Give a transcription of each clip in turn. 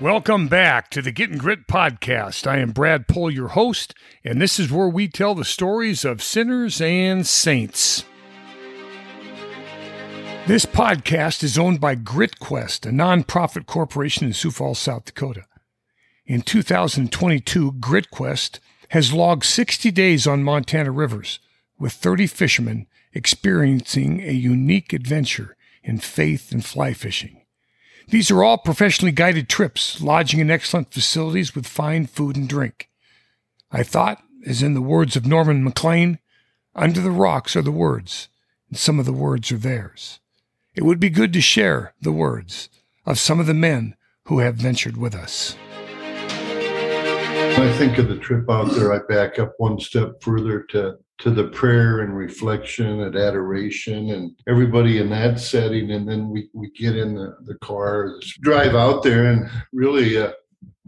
Welcome back to the Getting Grit podcast. I am Brad Pohl, your host, and this is where we tell the stories of sinners and saints. This podcast is owned by GritQuest, a nonprofit corporation in Sioux Falls, South Dakota. In 2022, GritQuest has logged 60 days on Montana rivers, with 30 fishermen experiencing a unique adventure in faith and fly fishing. These are all professionally guided trips, lodging in excellent facilities with fine food and drink. I thought, as in the words of Norman Maclean, under the rocks are the words, and some of the words are theirs. It would be good to share the words of some of the men who have ventured with us. When I think of the trip out there, I back up one step further to to the prayer and reflection and adoration and everybody in that setting. And then we, we get in the, the car, drive out there, and really a,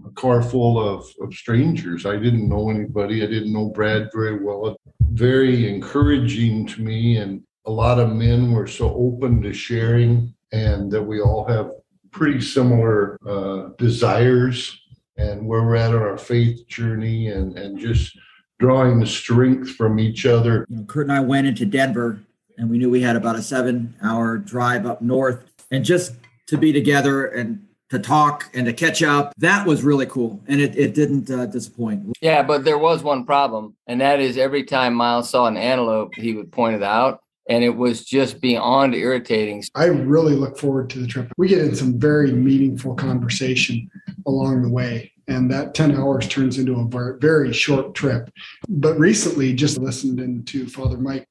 a car full of, of strangers. I didn't know anybody. I didn't know Brad very well. Very encouraging to me. And a lot of men were so open to sharing, and that we all have pretty similar uh, desires and where we're at on our faith journey and, and just drawing the strength from each other. You know, Kurt and I went into Denver and we knew we had about a seven hour drive up north. And just to be together and to talk and to catch up, that was really cool. And it, it didn't uh, disappoint. Yeah, but there was one problem. And that is every time Miles saw an antelope, he would point it out. And it was just beyond irritating. I really look forward to the trip. We get in some very meaningful conversation along the way and that 10 hours turns into a very short trip. But recently, just listened into Father Mike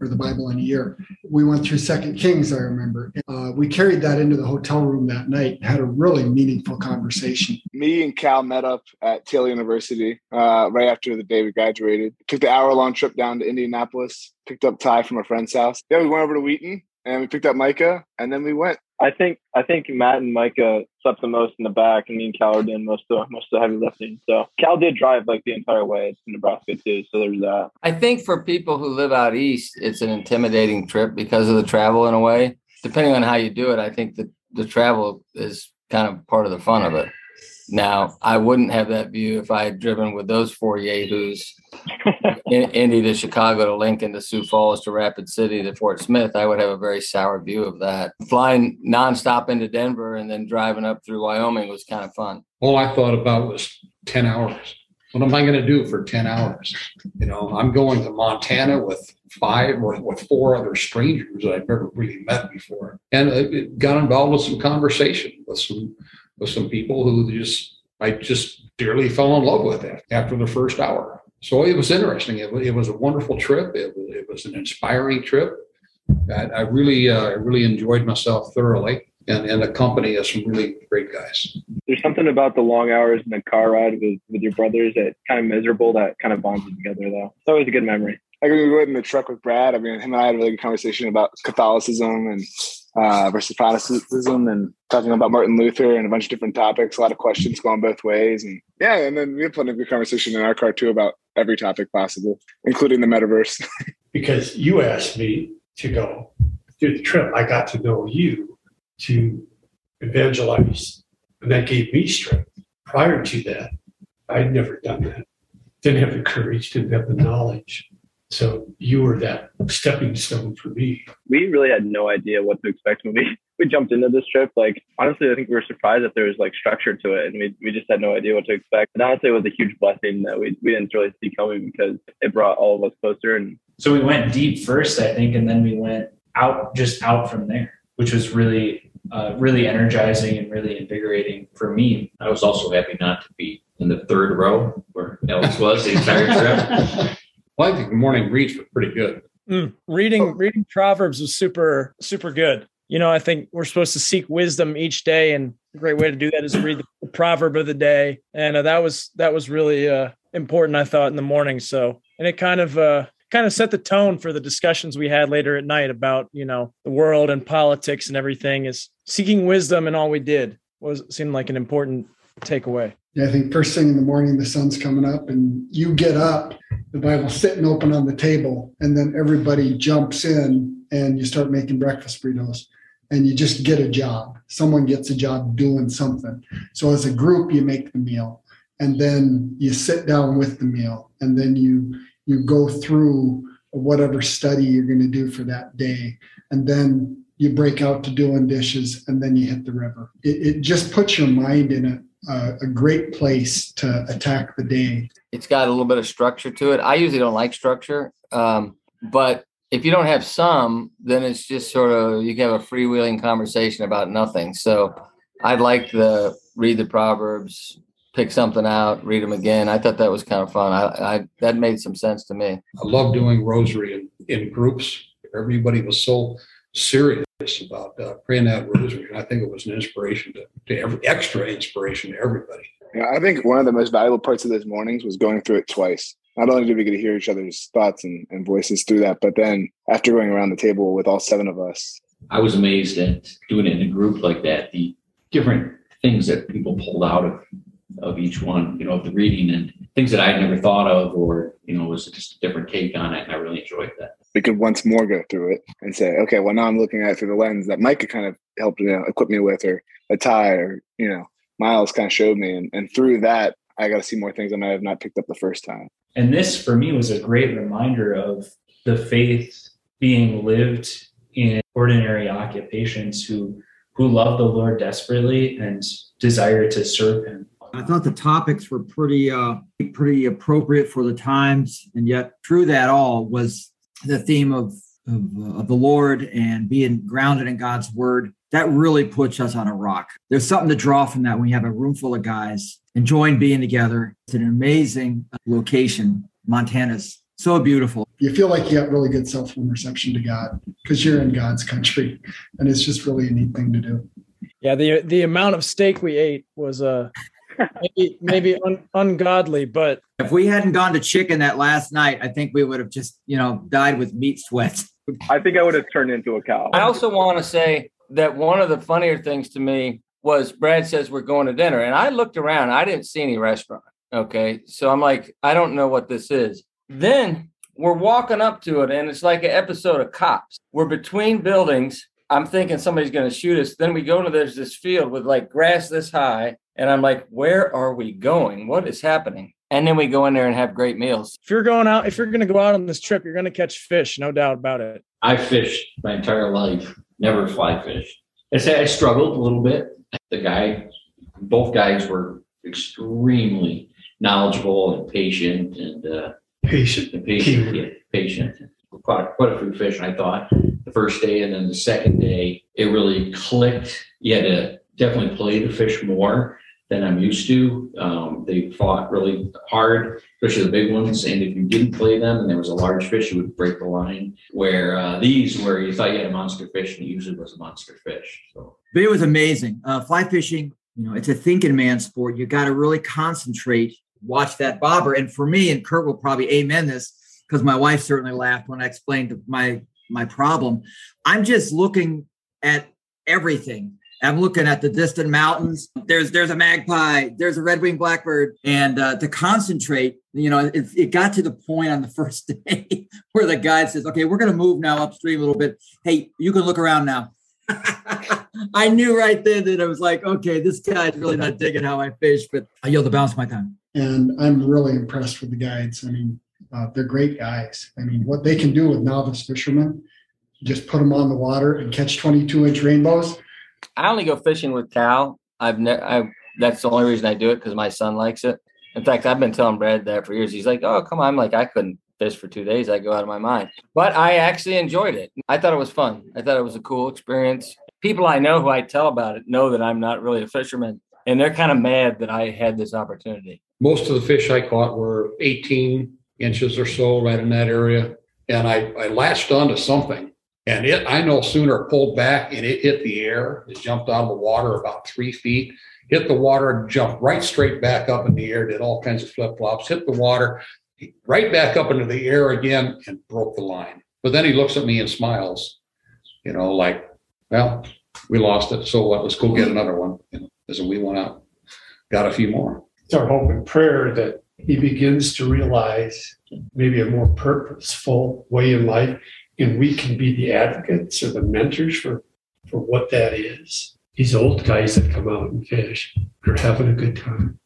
or the Bible in a year. We went through Second Kings, I remember. Uh, we carried that into the hotel room that night had a really meaningful conversation. Me and Cal met up at Taylor University uh, right after the day we graduated. Took the hour long trip down to Indianapolis, picked up Ty from a friend's house. Yeah, we went over to Wheaton and we picked up Micah, and then we went. I think I think Matt and Micah slept the most in the back, and me and Cal are doing most of most of the heavy lifting. So Cal did drive like the entire way to Nebraska too. So there's that. I think for people who live out east, it's an intimidating trip because of the travel in a way. Depending on how you do it, I think that the travel is kind of part of the fun of it. Now, I wouldn't have that view if I had driven with those four yahoos, in, Indy to Chicago to Lincoln to Sioux Falls to Rapid City to Fort Smith. I would have a very sour view of that. Flying nonstop into Denver and then driving up through Wyoming was kind of fun. All I thought about was 10 hours. What am I going to do for 10 hours? You know, I'm going to Montana with five or with four other strangers I've never really met before. And uh, it got involved with some conversation with some with some people who just I just dearly fell in love with it after the first hour. So it was interesting. It, it was a wonderful trip. It, it was an inspiring trip. I, I really, uh, I really enjoyed myself thoroughly, and, and the company of some really great guys. There's something about the long hours in the car ride with, with your brothers that kind of miserable that kind of bonds you together, though. It's always a good memory. I when we went in the truck with Brad, I mean, him and I had a really good conversation about Catholicism and uh, versus Protestantism and talking about Martin Luther and a bunch of different topics, a lot of questions going both ways. And yeah, and then we had plenty of good conversation in our car too about every topic possible, including the metaverse. because you asked me to go do the trip, I got to know you to evangelize, and that gave me strength. Prior to that, I'd never done that. Didn't have the courage, didn't have the knowledge. So you were that stepping stone for me. We really had no idea what to expect when we, we jumped into this trip. Like honestly, I think we were surprised that there was like structure to it and we, we just had no idea what to expect. And honestly it was a huge blessing that we, we didn't really see coming because it brought all of us closer and so we went deep first, I think, and then we went out just out from there, which was really uh, really energizing and really invigorating for me. I was also happy not to be in the third row where Alex was the entire trip. Well, I think the morning reads were pretty good. Mm, reading oh. reading Proverbs was super super good. You know, I think we're supposed to seek wisdom each day, and a great way to do that is read the, the proverb of the day. And uh, that was that was really uh, important, I thought, in the morning. So, and it kind of uh, kind of set the tone for the discussions we had later at night about you know the world and politics and everything. Is seeking wisdom and all we did was seemed like an important takeaway. I think first thing in the morning, the sun's coming up, and you get up, the Bible's sitting open on the table, and then everybody jumps in and you start making breakfast burritos. and you just get a job. Someone gets a job doing something. So as a group, you make the meal and then you sit down with the meal and then you you go through whatever study you're going to do for that day and then you break out to doing dishes and then you hit the river it, it just puts your mind in a, a, a great place to attack the day it's got a little bit of structure to it i usually don't like structure um, but if you don't have some then it's just sort of you can have a freewheeling conversation about nothing so I'd like the read the proverbs pick something out, read them again. I thought that was kind of fun. I, I that made some sense to me. I love doing rosary in, in groups. Everybody was so serious about uh, praying that rosary, and I think it was an inspiration to, to every extra inspiration to everybody. Yeah, I think one of the most valuable parts of those mornings was going through it twice. Not only did we get to hear each other's thoughts and, and voices through that, but then after going around the table with all seven of us, I was amazed at doing it in a group like that. The different things that people pulled out of of each one, you know, of the reading and things that I'd never thought of or, you know, was just a different take on it. And I really enjoyed that. We could once more go through it and say, okay, well, now I'm looking at it through the lens that Mike kind of helped you know, equip me with or a Ty or, you know, Miles kind of showed me. And, and through that, I got to see more things I might have not picked up the first time. And this for me was a great reminder of the faith being lived in ordinary occupations who who love the Lord desperately and desire to serve him. I thought the topics were pretty uh, pretty appropriate for the times, and yet through that all was the theme of of, uh, of, the Lord and being grounded in God's word. That really puts us on a rock. There's something to draw from that when you have a room full of guys enjoying being together. It's an amazing location. Montana's so beautiful. You feel like you got really good self reception to God because you're in God's country, and it's just really a neat thing to do. Yeah, the the amount of steak we ate was uh maybe maybe un, ungodly, but if we hadn't gone to chicken that last night, I think we would have just you know died with meat sweats. I think I would have turned into a cow. I also want to say that one of the funnier things to me was Brad says we're going to dinner, and I looked around, I didn't see any restaurant. Okay, so I'm like, I don't know what this is. Then we're walking up to it, and it's like an episode of Cops. We're between buildings. I'm thinking somebody's going to shoot us. Then we go to there's this field with like grass this high, and I'm like, where are we going? What is happening? And then we go in there and have great meals. If you're going out, if you're going to go out on this trip, you're going to catch fish, no doubt about it. I fished my entire life, never fly fish. I say I struggled a little bit. The guy, both guys were extremely knowledgeable and patient and uh, patient, and patient, yeah, patient. Caught quite a few fish, I thought, the first day, and then the second day, it really clicked. You had to definitely play the fish more than I'm used to. Um, they fought really hard, especially the big ones. And if you didn't play them and there was a large fish, you would break the line. Where uh, these, where you thought you had a monster fish, and it usually was a monster fish. So, but it was amazing. Uh, fly fishing, you know, it's a thinking man sport. You got to really concentrate, watch that bobber. And for me, and Kurt will probably amen this because my wife certainly laughed when I explained my my problem. I'm just looking at everything I'm looking at the distant mountains. There's there's a magpie. There's a red-winged blackbird, and uh, to concentrate, you know, it, it got to the point on the first day where the guide says, "Okay, we're going to move now upstream a little bit. Hey, you can look around now." I knew right then that I was like, okay, this guy's really not digging how I fish, but I yield the balance my time. And I'm really impressed with the guides. I mean, uh, they're great guys. I mean, what they can do with novice fishermen, just put them on the water and catch 22 inch rainbows I only go fishing with Cal. I've never. I that's the only reason I do it because my son likes it. In fact, I've been telling Brad that for years. He's like, "Oh, come on!" I'm like, I couldn't fish for two days. I go out of my mind. But I actually enjoyed it. I thought it was fun. I thought it was a cool experience. People I know who I tell about it know that I'm not really a fisherman, and they're kind of mad that I had this opportunity. Most of the fish I caught were 18 inches or so, right in that area, and I, I latched onto something and it, I no sooner pulled back and it hit the air, it jumped out of the water about three feet, hit the water, jumped right straight back up in the air, did all kinds of flip flops, hit the water, right back up into the air again, and broke the line. But then he looks at me and smiles, you know, like, well, we lost it. So what? Let's go get another one. You know, as we went out, got a few more. It's our hope and prayer that he begins to realize maybe a more purposeful way in life and we can be the advocates or the mentors for for what that is. These old guys that come out and fish are having a good time.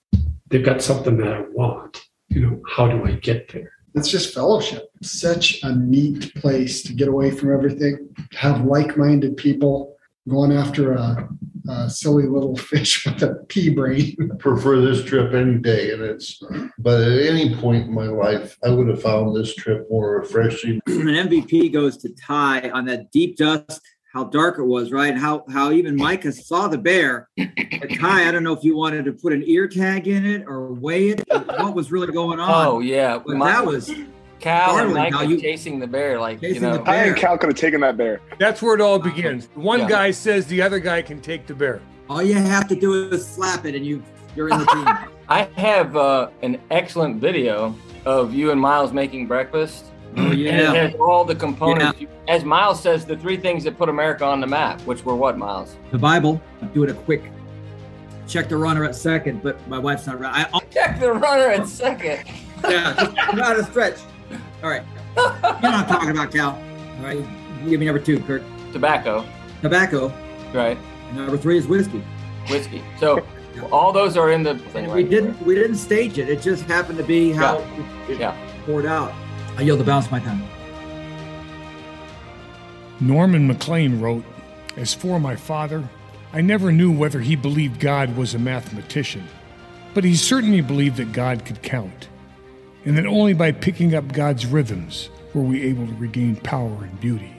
They've got something that I want. You know, how do I get there? It's just fellowship. Such a neat place to get away from everything, have like minded people going after a, a, silly little fish with a pea brain. Prefer this trip any day. And it's, but at any point in my life, I would have found this trip more refreshing. An MVP goes to Ty on that deep dust how dark it was, right? How how even Micah saw the bear. But Ty, I don't know if you wanted to put an ear tag in it or weigh it. What was really going on? Oh yeah, but that was Cal and Micah you, chasing the bear, like you know. I and Cal could have taken that bear. That's where it all begins. One yeah. guy says the other guy can take the bear. All you have to do is slap it, and you you're in the team. I have uh, an excellent video of you and Miles making breakfast Oh, yeah. And it has all the components. Yeah. As Miles says, the three things that put America on the map, which were what, Miles? The Bible. I'm doing a quick check the runner at second, but my wife's not around. I, check the runner at second. yeah, just not a stretch. All right. you know what I'm talking about, Cal. All right. Give me number two, Kurt. Tobacco. Tobacco. Right. And number three is whiskey. Whiskey. So all those are in the thing. We didn't we didn't stage it. It just happened to be how yeah. it, yeah. poured out. I yield the balance of my time. Norman Maclean wrote, As for my father, I never knew whether he believed God was a mathematician, but he certainly believed that God could count, and that only by picking up God's rhythms were we able to regain power and beauty.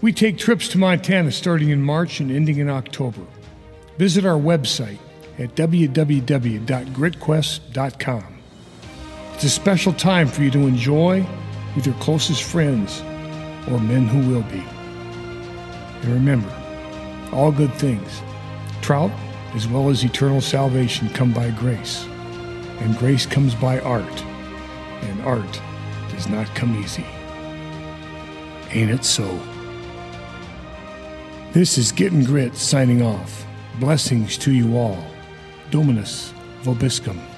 We take trips to Montana starting in March and ending in October. Visit our website at www.gritquest.com. It's a special time for you to enjoy with your closest friends or men who will be. And remember, all good things, trout as well as eternal salvation, come by grace. And grace comes by art. And art does not come easy. Ain't it so? This is Getting Grit signing off. Blessings to you all. Dominus Vobiscum.